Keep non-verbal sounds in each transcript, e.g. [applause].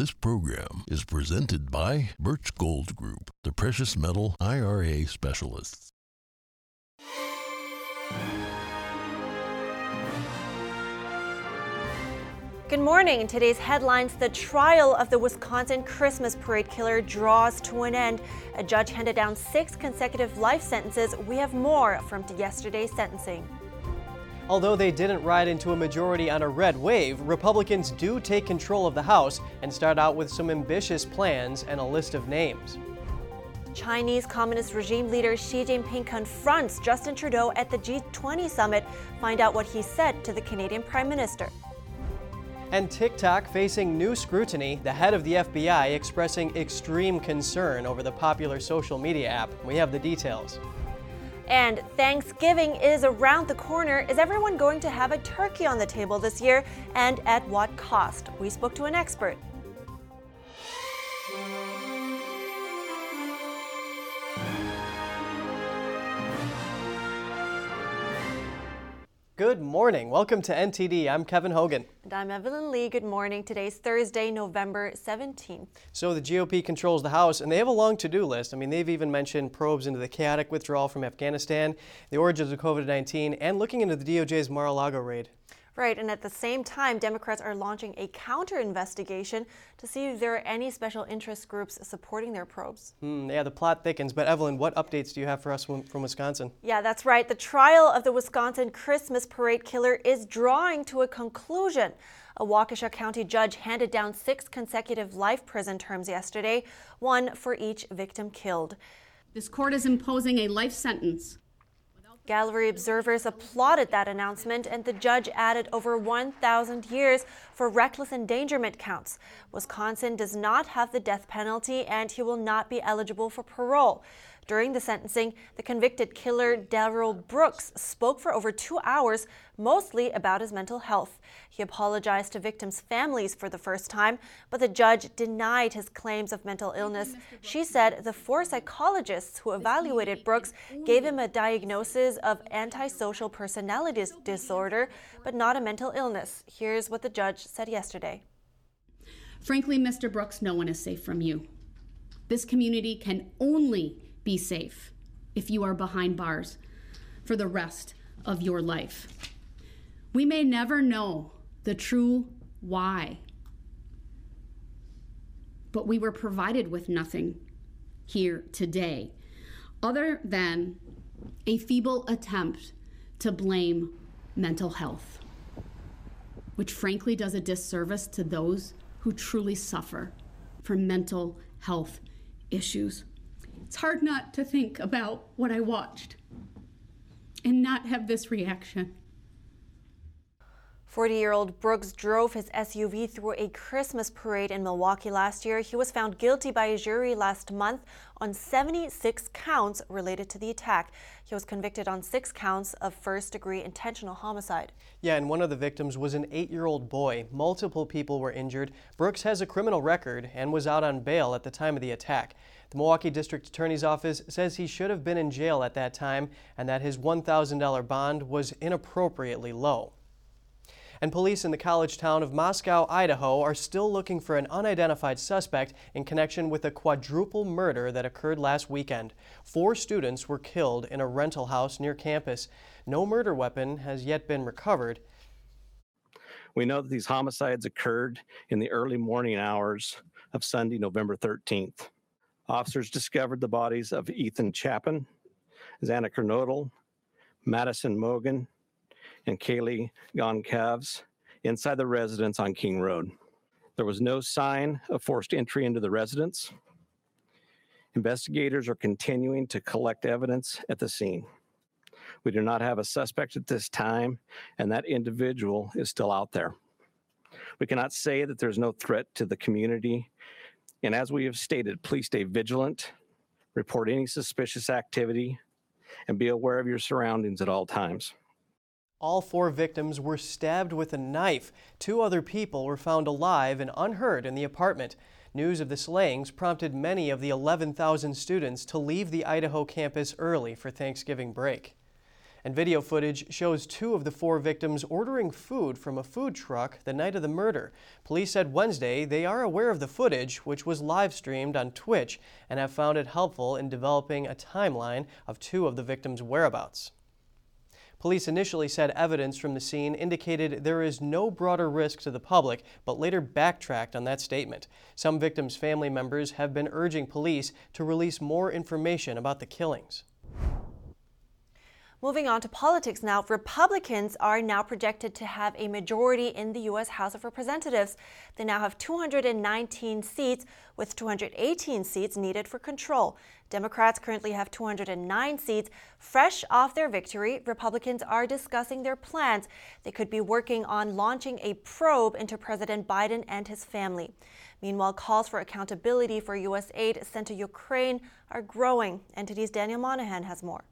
This program is presented by Birch Gold Group, the precious metal IRA specialists. Good morning. In today's headlines, the trial of the Wisconsin Christmas parade killer draws to an end. A judge handed down six consecutive life sentences. We have more from yesterday's sentencing. Although they didn't ride into a majority on a red wave, Republicans do take control of the House and start out with some ambitious plans and a list of names. Chinese Communist regime leader Xi Jinping confronts Justin Trudeau at the G20 summit. Find out what he said to the Canadian Prime Minister. And TikTok facing new scrutiny, the head of the FBI expressing extreme concern over the popular social media app. We have the details. And Thanksgiving is around the corner. Is everyone going to have a turkey on the table this year? And at what cost? We spoke to an expert. Good morning. Welcome to NTD. I'm Kevin Hogan. And I'm Evelyn Lee. Good morning. Today's Thursday, November 17th. So the GOP controls the House, and they have a long to-do list. I mean, they've even mentioned probes into the chaotic withdrawal from Afghanistan, the origins of COVID-19, and looking into the DOJ's Mar-a-Lago raid. Right, and at the same time, Democrats are launching a counter investigation to see if there are any special interest groups supporting their probes. Hmm, yeah, the plot thickens. But Evelyn, what updates do you have for us from, from Wisconsin? Yeah, that's right. The trial of the Wisconsin Christmas parade killer is drawing to a conclusion. A Waukesha County judge handed down six consecutive life prison terms yesterday, one for each victim killed. This court is imposing a life sentence Gallery observers applauded that announcement, and the judge added over 1,000 years for reckless endangerment counts. Wisconsin does not have the death penalty, and he will not be eligible for parole. During the sentencing, the convicted killer Darrell Brooks spoke for over two hours, mostly about his mental health. He apologized to victims' families for the first time, but the judge denied his claims of mental illness. She said the four psychologists who evaluated Brooks gave him a diagnosis of antisocial personality disorder, but not a mental illness. Here's what the judge said yesterday. Frankly, Mr. Brooks, no one is safe from you. This community can only be safe if you are behind bars for the rest of your life. We may never know the true why, but we were provided with nothing here today other than a feeble attempt to blame mental health, which frankly does a disservice to those who truly suffer from mental health issues. It's hard not to think about what I watched and not have this reaction. 40 year old Brooks drove his SUV through a Christmas parade in Milwaukee last year. He was found guilty by a jury last month on 76 counts related to the attack. He was convicted on six counts of first degree intentional homicide. Yeah, and one of the victims was an eight year old boy. Multiple people were injured. Brooks has a criminal record and was out on bail at the time of the attack. The Milwaukee District Attorney's Office says he should have been in jail at that time and that his $1,000 bond was inappropriately low. And police in the college town of Moscow, Idaho are still looking for an unidentified suspect in connection with a quadruple murder that occurred last weekend. Four students were killed in a rental house near campus. No murder weapon has yet been recovered. We know that these homicides occurred in the early morning hours of Sunday, November 13th. Officers discovered the bodies of Ethan Chapin, Xana Kernodle, Madison Mogen, and Kaylee Goncalves inside the residence on King Road. There was no sign of forced entry into the residence. Investigators are continuing to collect evidence at the scene. We do not have a suspect at this time, and that individual is still out there. We cannot say that there's no threat to the community and as we have stated, please stay vigilant, report any suspicious activity, and be aware of your surroundings at all times. All four victims were stabbed with a knife. Two other people were found alive and unhurt in the apartment. News of the slayings prompted many of the 11,000 students to leave the Idaho campus early for Thanksgiving break. And video footage shows two of the four victims ordering food from a food truck the night of the murder. Police said Wednesday they are aware of the footage, which was live streamed on Twitch, and have found it helpful in developing a timeline of two of the victims' whereabouts. Police initially said evidence from the scene indicated there is no broader risk to the public, but later backtracked on that statement. Some victims' family members have been urging police to release more information about the killings. Moving on to politics now, Republicans are now projected to have a majority in the U.S. House of Representatives. They now have 219 seats, with 218 seats needed for control. Democrats currently have 209 seats. Fresh off their victory, Republicans are discussing their plans. They could be working on launching a probe into President Biden and his family. Meanwhile, calls for accountability for U.S. aid sent to Ukraine are growing. NTD's Daniel Monahan has more.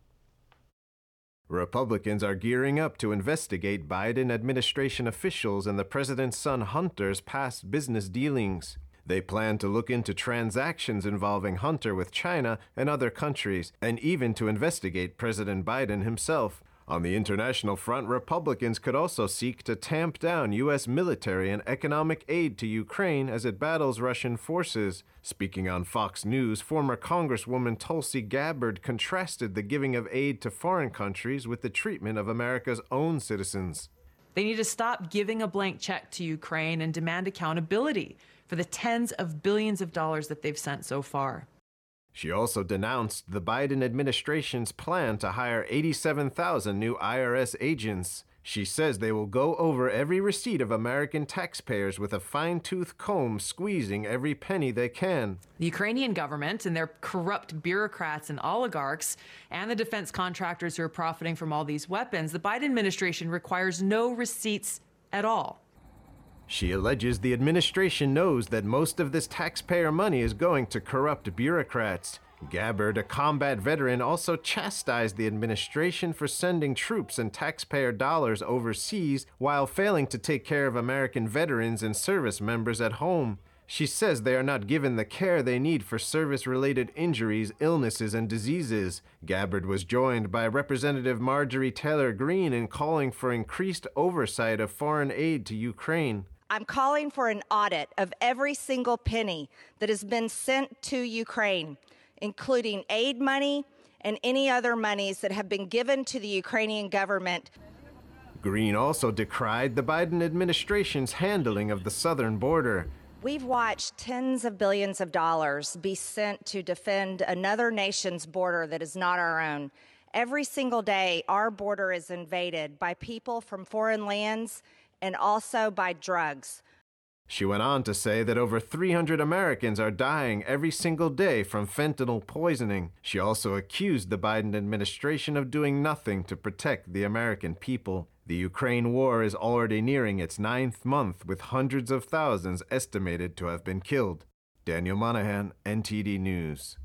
Republicans are gearing up to investigate Biden administration officials and the president's son Hunter's past business dealings. They plan to look into transactions involving Hunter with China and other countries, and even to investigate President Biden himself. On the international front, Republicans could also seek to tamp down U.S. military and economic aid to Ukraine as it battles Russian forces. Speaking on Fox News, former Congresswoman Tulsi Gabbard contrasted the giving of aid to foreign countries with the treatment of America's own citizens. They need to stop giving a blank check to Ukraine and demand accountability for the tens of billions of dollars that they've sent so far. She also denounced the Biden administration's plan to hire 87,000 new IRS agents. She says they will go over every receipt of American taxpayers with a fine tooth comb, squeezing every penny they can. The Ukrainian government and their corrupt bureaucrats and oligarchs, and the defense contractors who are profiting from all these weapons, the Biden administration requires no receipts at all. She alleges the administration knows that most of this taxpayer money is going to corrupt bureaucrats. Gabbard, a combat veteran, also chastised the administration for sending troops and taxpayer dollars overseas while failing to take care of American veterans and service members at home. She says they are not given the care they need for service related injuries, illnesses, and diseases. Gabbard was joined by Representative Marjorie Taylor Greene in calling for increased oversight of foreign aid to Ukraine. I'm calling for an audit of every single penny that has been sent to Ukraine, including aid money and any other monies that have been given to the Ukrainian government. Greene also decried the Biden administration's handling of the southern border. We've watched tens of billions of dollars be sent to defend another nation's border that is not our own. Every single day, our border is invaded by people from foreign lands and also by drugs. She went on to say that over 300 Americans are dying every single day from fentanyl poisoning. She also accused the Biden administration of doing nothing to protect the American people. The Ukraine war is already nearing its ninth month, with hundreds of thousands estimated to have been killed. Daniel Monahan, NTD News.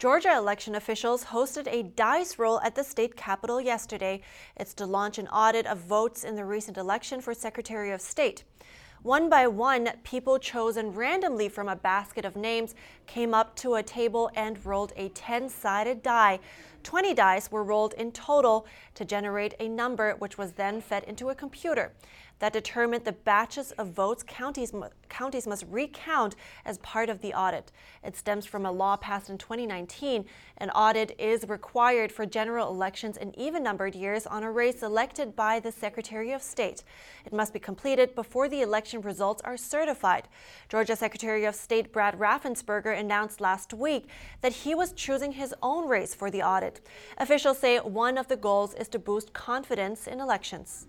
Georgia election officials hosted a dice roll at the state capitol yesterday. It's to launch an audit of votes in the recent election for Secretary of State. One by one, people chosen randomly from a basket of names came up to a table and rolled a 10 sided die. 20 dice were rolled in total to generate a number, which was then fed into a computer that determined the batches of votes counties, counties must recount as part of the audit. It stems from a law passed in 2019. An audit is required for general elections in even numbered years on a race elected by the Secretary of State. It must be completed before the election results are certified. Georgia Secretary of State Brad Raffensperger announced last week that he was choosing his own race for the audit. Officials say one of the goals is to boost confidence in elections.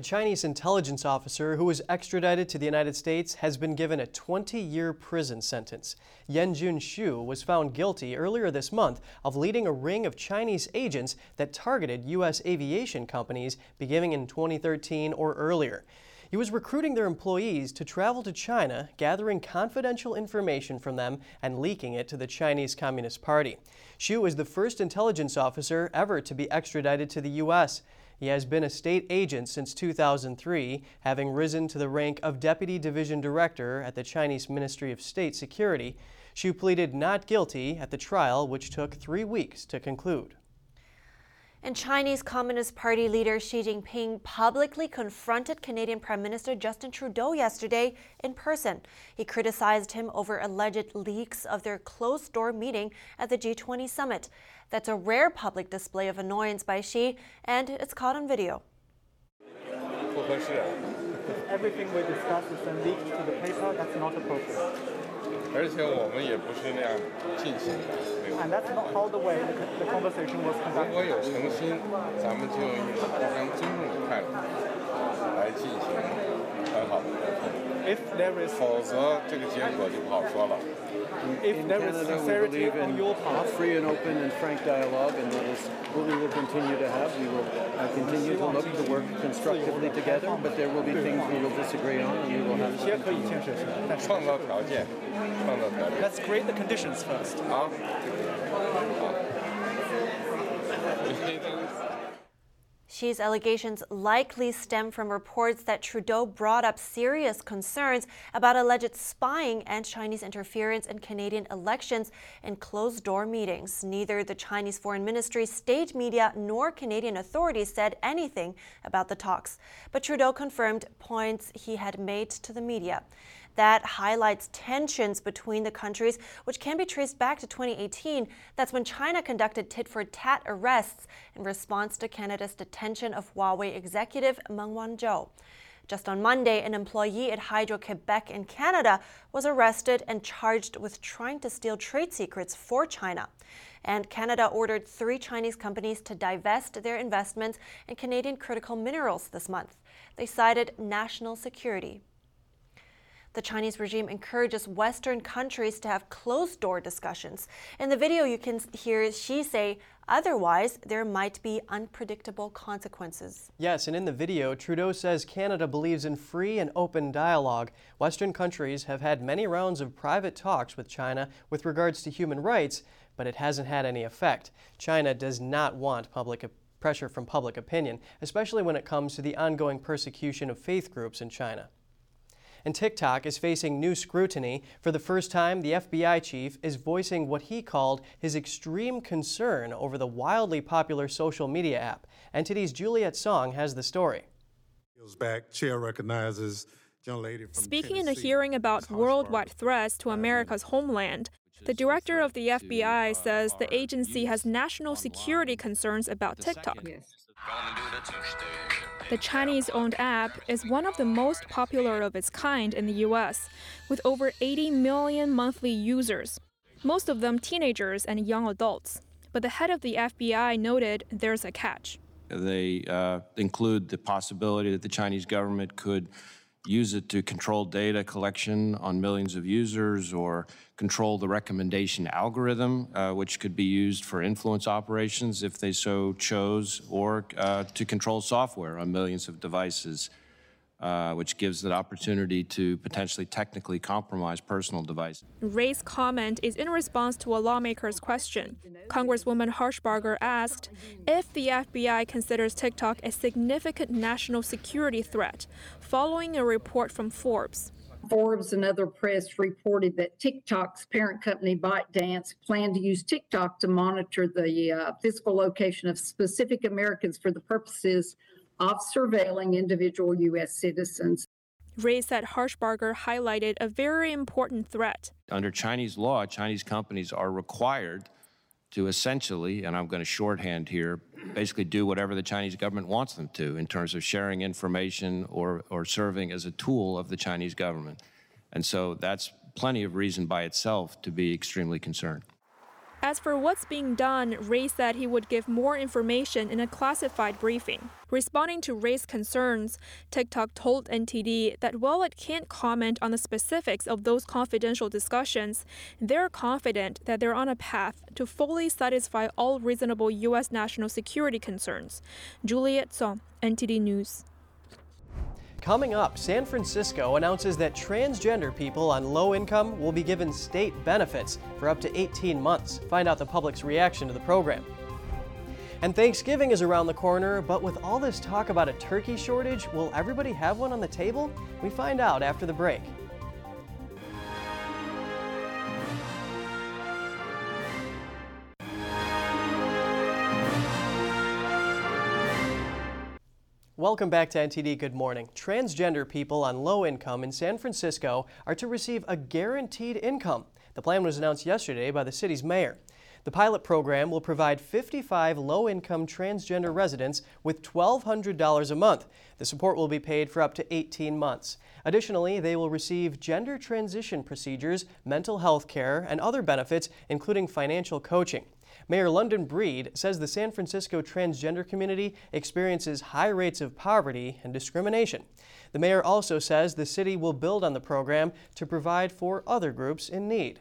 A Chinese intelligence officer who was extradited to the United States has been given a 20-year prison sentence. Yanjun Xu was found guilty earlier this month of leading a ring of Chinese agents that targeted U.S. aviation companies beginning in 2013 or earlier. He was recruiting their employees to travel to China, gathering confidential information from them and leaking it to the Chinese Communist Party. Xu is the first intelligence officer ever to be extradited to the U.S. He has been a state agent since 2003, having risen to the rank of Deputy Division Director at the Chinese Ministry of State Security. Xu pleaded not guilty at the trial, which took three weeks to conclude. And Chinese Communist Party leader Xi Jinping publicly confronted Canadian Prime Minister Justin Trudeau yesterday in person. He criticized him over alleged leaks of their closed door meeting at the G20 summit. That's a rare public display of annoyance by Xi, and it's caught on video. [laughs] Everything we discuss is then leaked to the paper. That's not appropriate. 而且我们也不是那样进行的，没有。And that's not how the way the, the conversation was 如.果有诚心，咱们就用一种互相尊重的态度来进行很好的沟通，If there is 否则这个结果就不好说了。 if In there is Canada, we sincerity believe on in your part, free and open and frank dialogue, and that is what we will continue to have. We will uh, continue to look to work constructively together, but there will be things we will disagree on, and we will have 有些可以建设性，但是创造条件，创造条件。 let's create the conditions first. 好，好。 Xi's allegations likely stem from reports that Trudeau brought up serious concerns about alleged spying and Chinese interference in Canadian elections in closed door meetings. Neither the Chinese Foreign Ministry, state media, nor Canadian authorities said anything about the talks. But Trudeau confirmed points he had made to the media. That highlights tensions between the countries, which can be traced back to 2018. That's when China conducted tit for tat arrests in response to Canada's detention of Huawei executive Meng Wanzhou. Just on Monday, an employee at Hydro Quebec in Canada was arrested and charged with trying to steal trade secrets for China. And Canada ordered three Chinese companies to divest their investments in Canadian critical minerals this month. They cited national security. The Chinese regime encourages Western countries to have closed door discussions. In the video, you can hear Xi say, otherwise, there might be unpredictable consequences. Yes, and in the video, Trudeau says Canada believes in free and open dialogue. Western countries have had many rounds of private talks with China with regards to human rights, but it hasn't had any effect. China does not want public pressure from public opinion, especially when it comes to the ongoing persecution of faith groups in China. And TikTok is facing new scrutiny. For the first time, the FBI chief is voicing what he called his extreme concern over the wildly popular social media app. NTD's Juliet Song has the story. Back, chair recognizes young lady from Speaking in a hearing about worldwide threats to America's homeland, the director of the FBI says the agency has national security concerns about TikTok. The Chinese owned app is one of the most popular of its kind in the US, with over 80 million monthly users, most of them teenagers and young adults. But the head of the FBI noted there's a catch. They uh, include the possibility that the Chinese government could use it to control data collection on millions of users or control the recommendation algorithm, uh, which could be used for influence operations if they so chose, or uh, to control software on millions of devices, uh, which gives the opportunity to potentially technically compromise personal devices. Wray's comment is in response to a lawmaker's question. Congresswoman Harshbarger asked if the FBI considers TikTok a significant national security threat, following a report from Forbes. Forbes and other press reported that TikTok's parent company ByteDance planned to use TikTok to monitor the uh, physical location of specific Americans for the purposes of surveilling individual U.S. citizens. Wray said Harshbarger highlighted a very important threat. Under Chinese law, Chinese companies are required to essentially, and I'm going to shorthand here, basically do whatever the Chinese government wants them to in terms of sharing information or, or serving as a tool of the Chinese government. And so that's plenty of reason by itself to be extremely concerned. As for what's being done, Wray said he would give more information in a classified briefing. Responding to Wray's concerns, TikTok told NTD that while it can't comment on the specifics of those confidential discussions, they're confident that they're on a path to fully satisfy all reasonable U.S. national security concerns. Juliet Song, NTD News. Coming up, San Francisco announces that transgender people on low income will be given state benefits for up to 18 months. Find out the public's reaction to the program. And Thanksgiving is around the corner, but with all this talk about a turkey shortage, will everybody have one on the table? We find out after the break. Welcome back to NTD Good Morning. Transgender people on low income in San Francisco are to receive a guaranteed income. The plan was announced yesterday by the city's mayor. The pilot program will provide 55 low income transgender residents with $1,200 a month. The support will be paid for up to 18 months. Additionally, they will receive gender transition procedures, mental health care, and other benefits, including financial coaching. Mayor London Breed says the San Francisco transgender community experiences high rates of poverty and discrimination. The mayor also says the city will build on the program to provide for other groups in need.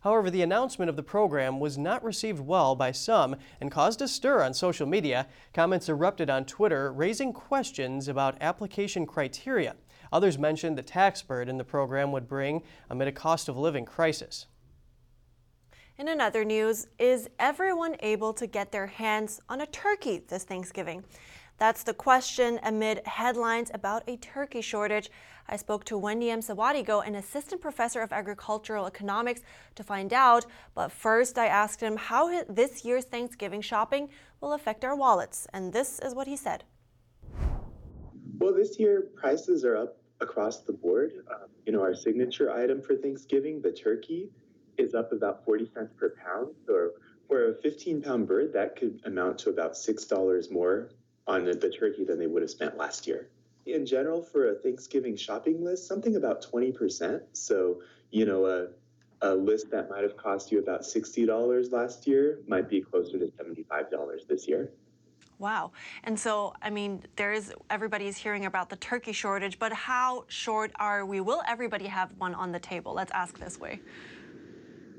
However, the announcement of the program was not received well by some and caused a stir on social media. Comments erupted on Twitter, raising questions about application criteria. Others mentioned the tax burden the program would bring amid a cost of living crisis. In another news, is everyone able to get their hands on a turkey this Thanksgiving? That's the question amid headlines about a turkey shortage. I spoke to Wendiam Sawadgo, an assistant professor of agricultural economics, to find out. But first, I asked him how this year's Thanksgiving shopping will affect our wallets. And this is what he said. Well, this year, prices are up across the board. Um, you know, our signature item for Thanksgiving, the turkey, is up about 40 cents per pound. So for a 15 pound bird, that could amount to about $6 more on the, the turkey than they would have spent last year. In general, for a Thanksgiving shopping list, something about 20%. So, you know, a, a list that might have cost you about $60 last year might be closer to $75 this year. Wow. And so, I mean, there is everybody's hearing about the turkey shortage, but how short are we? Will everybody have one on the table? Let's ask this way.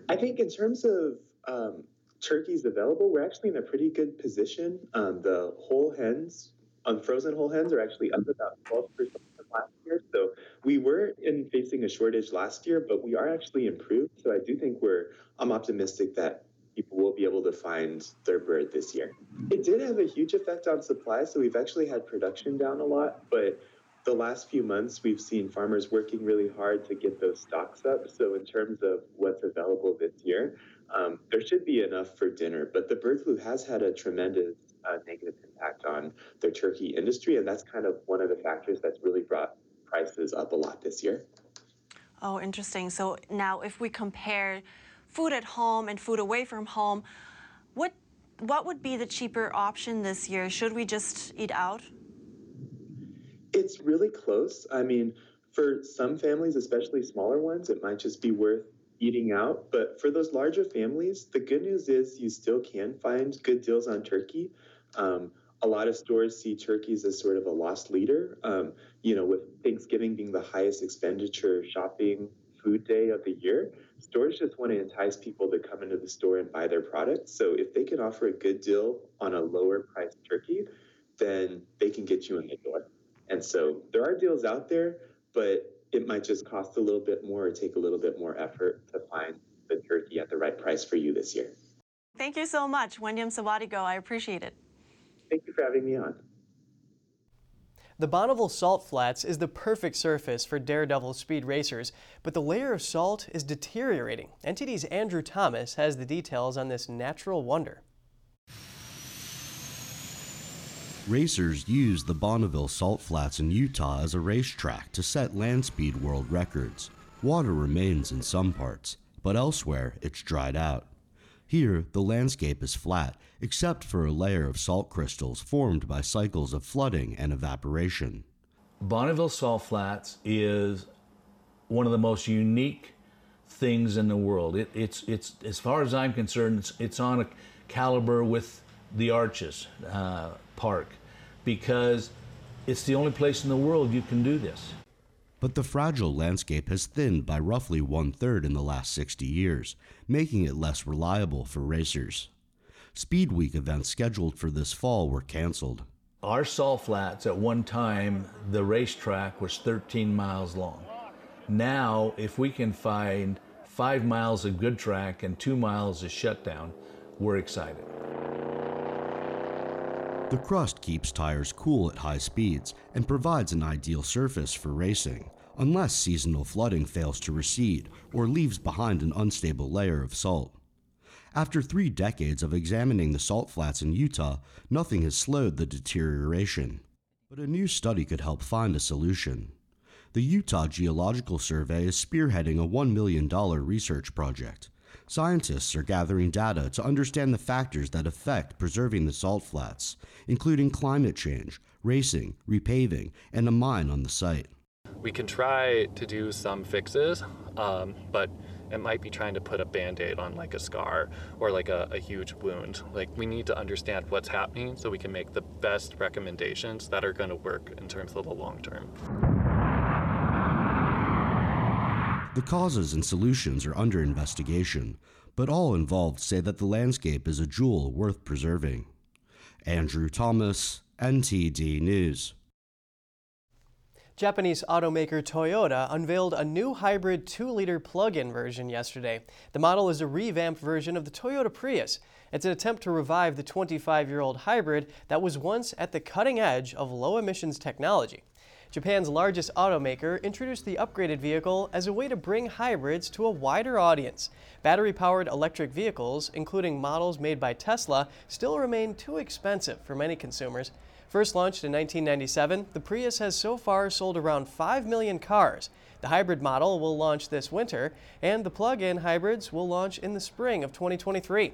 I think in terms of um, turkeys available, we're actually in a pretty good position. Um, the whole hens, unfrozen whole hens, are actually up about 12% from last year. So we were in facing a shortage last year, but we are actually improved. So I do think we're, I'm optimistic that people will be able to find their bird this year. It did have a huge effect on supply. So we've actually had production down a lot, but the last few months, we've seen farmers working really hard to get those stocks up. So, in terms of what's available this year, um, there should be enough for dinner. But the bird flu has had a tremendous uh, negative impact on the turkey industry, and that's kind of one of the factors that's really brought prices up a lot this year. Oh, interesting. So now, if we compare food at home and food away from home, what what would be the cheaper option this year? Should we just eat out? It's really close. I mean, for some families, especially smaller ones, it might just be worth eating out. But for those larger families, the good news is you still can find good deals on turkey. Um, a lot of stores see turkeys as sort of a loss leader. Um, you know, with Thanksgiving being the highest expenditure shopping food day of the year, stores just want to entice people to come into the store and buy their products. So if they can offer a good deal on a lower priced turkey, then they can get you in the door. And so there are deals out there, but it might just cost a little bit more or take a little bit more effort to find the turkey at the right price for you this year. Thank you so much, Wendiam Sawadgo. I appreciate it. Thank you for having me on. The Bonneville Salt Flats is the perfect surface for daredevil speed racers, but the layer of salt is deteriorating. NTD's Andrew Thomas has the details on this natural wonder. Racers use the Bonneville Salt Flats in Utah as a racetrack to set land speed world records. Water remains in some parts, but elsewhere it's dried out. Here, the landscape is flat, except for a layer of salt crystals formed by cycles of flooding and evaporation. Bonneville Salt Flats is one of the most unique things in the world. It, it's, it's, as far as I'm concerned, it's, it's on a caliber with the Arches uh, Park because it's the only place in the world you can do this. But the fragile landscape has thinned by roughly one third in the last 60 years, making it less reliable for racers. Speed Week events scheduled for this fall were canceled. Our salt flats, at one time, the racetrack was 13 miles long. Now, if we can find five miles of good track and two miles of shutdown, we're excited. The crust keeps tires cool at high speeds and provides an ideal surface for racing, unless seasonal flooding fails to recede or leaves behind an unstable layer of salt. After three decades of examining the salt flats in Utah, nothing has slowed the deterioration. But a new study could help find a solution. The Utah Geological Survey is spearheading a $1 million research project. Scientists are gathering data to understand the factors that affect preserving the salt flats, including climate change, racing, repaving, and a mine on the site. We can try to do some fixes, um, but it might be trying to put a band aid on like a scar or like a, a huge wound. Like, we need to understand what's happening so we can make the best recommendations that are going to work in terms of the long term. The causes and solutions are under investigation, but all involved say that the landscape is a jewel worth preserving. Andrew Thomas, NTD News. Japanese automaker Toyota unveiled a new hybrid 2 liter plug in version yesterday. The model is a revamped version of the Toyota Prius. It's an attempt to revive the 25 year old hybrid that was once at the cutting edge of low emissions technology. Japan's largest automaker introduced the upgraded vehicle as a way to bring hybrids to a wider audience. Battery powered electric vehicles, including models made by Tesla, still remain too expensive for many consumers. First launched in 1997, the Prius has so far sold around 5 million cars. The hybrid model will launch this winter, and the plug in hybrids will launch in the spring of 2023.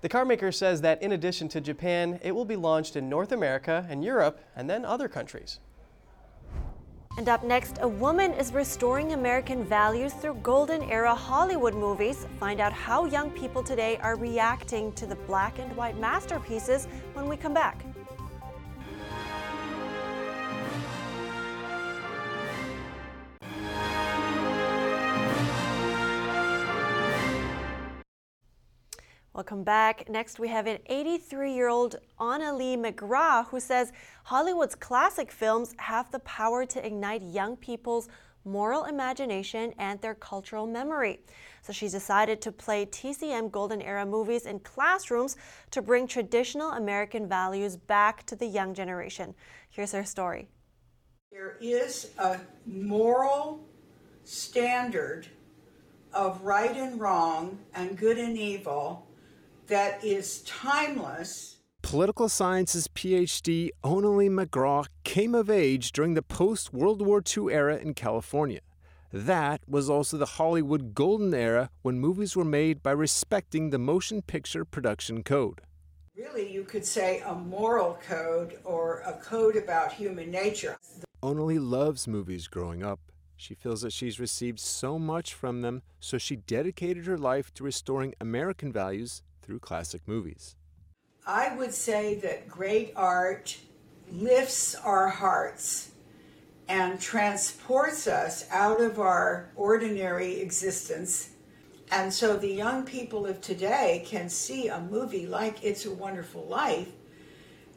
The carmaker says that in addition to Japan, it will be launched in North America and Europe, and then other countries. And up next, a woman is restoring American values through golden era Hollywood movies. Find out how young people today are reacting to the black and white masterpieces when we come back. Welcome back. Next, we have an 83 year old Onalee McGraw who says Hollywood's classic films have the power to ignite young people's moral imagination and their cultural memory. So she decided to play TCM Golden Era movies in classrooms to bring traditional American values back to the young generation. Here's her story. There is a moral standard of right and wrong and good and evil that is timeless. Political sciences PhD Onalee McGraw came of age during the post World War II era in California. That was also the Hollywood golden era when movies were made by respecting the motion picture production code. Really, you could say a moral code or a code about human nature. Onalee loves movies growing up. She feels that she's received so much from them, so she dedicated her life to restoring American values through classic movies? I would say that great art lifts our hearts and transports us out of our ordinary existence. And so the young people of today can see a movie like It's a Wonderful Life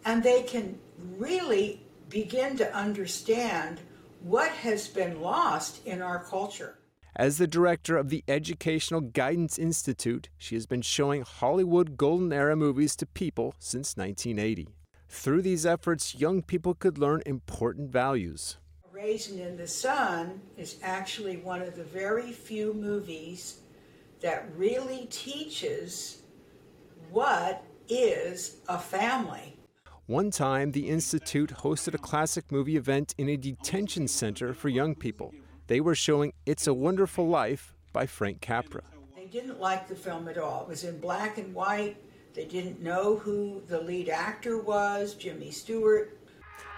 and they can really begin to understand what has been lost in our culture. As the director of the Educational Guidance Institute, she has been showing Hollywood Golden Era movies to people since 1980. Through these efforts, young people could learn important values. Raisin in the Sun is actually one of the very few movies that really teaches what is a family. One time, the Institute hosted a classic movie event in a detention center for young people. They were showing It's a Wonderful Life by Frank Capra. They didn't like the film at all. It was in black and white. They didn't know who the lead actor was, Jimmy Stewart.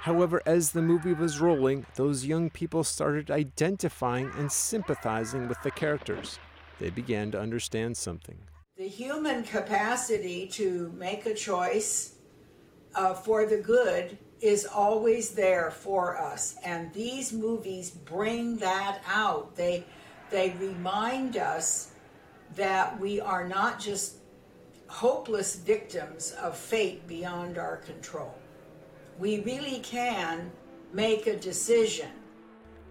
However, as the movie was rolling, those young people started identifying and sympathizing with the characters. They began to understand something. The human capacity to make a choice uh, for the good is always there for us. And these movies bring that out. They they remind us that we are not just hopeless victims of fate beyond our control. We really can make a decision.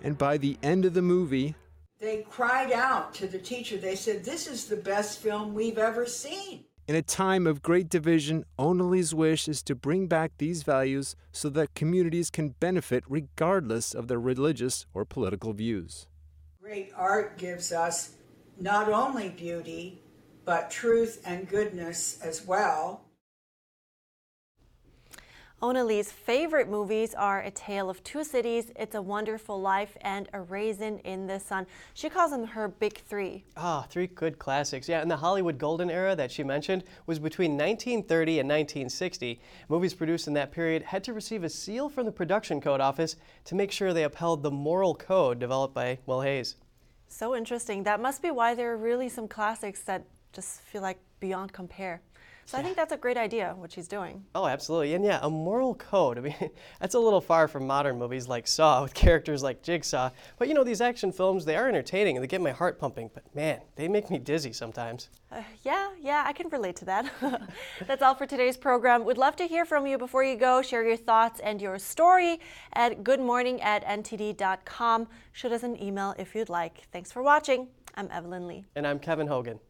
And by the end of the movie they cried out to the teacher. They said this is the best film we've ever seen In a time of great division, Onalee's wish is to bring back these values so that communities can benefit regardless of their religious or political views. Great art gives us not only beauty, but truth and goodness as well. Onalee's favorite movies are A Tale of Two Cities, It's a Wonderful Life, and A Raisin in the Sun. She calls them her big three. Ah, three good classics. Yeah, and the Hollywood golden era that she mentioned was between 1930 and 1960. Movies produced in that period had to receive a seal from the Production Code Office to make sure they upheld the moral code developed by Will Hays. So interesting. That must be why there are really some classics that just feel like beyond compare. So I think that's a great idea, what she's doing. Oh, absolutely. And yeah, a moral code. I mean, [laughs] that's a little far from modern movies like Saw with characters like Jigsaw. But you know, these action films, they are entertaining and they get my heart pumping. But man, they make me dizzy sometimes. Uh, yeah, yeah, I can relate to that. [laughs] that's all for today's program. We'd love to hear from you before you go. Share your thoughts and your story at goodmorning at ntd.com. Shoot us an email if you'd like. Thanks for watching. I'm Evelyn Lee. And I'm Kevin Hogan.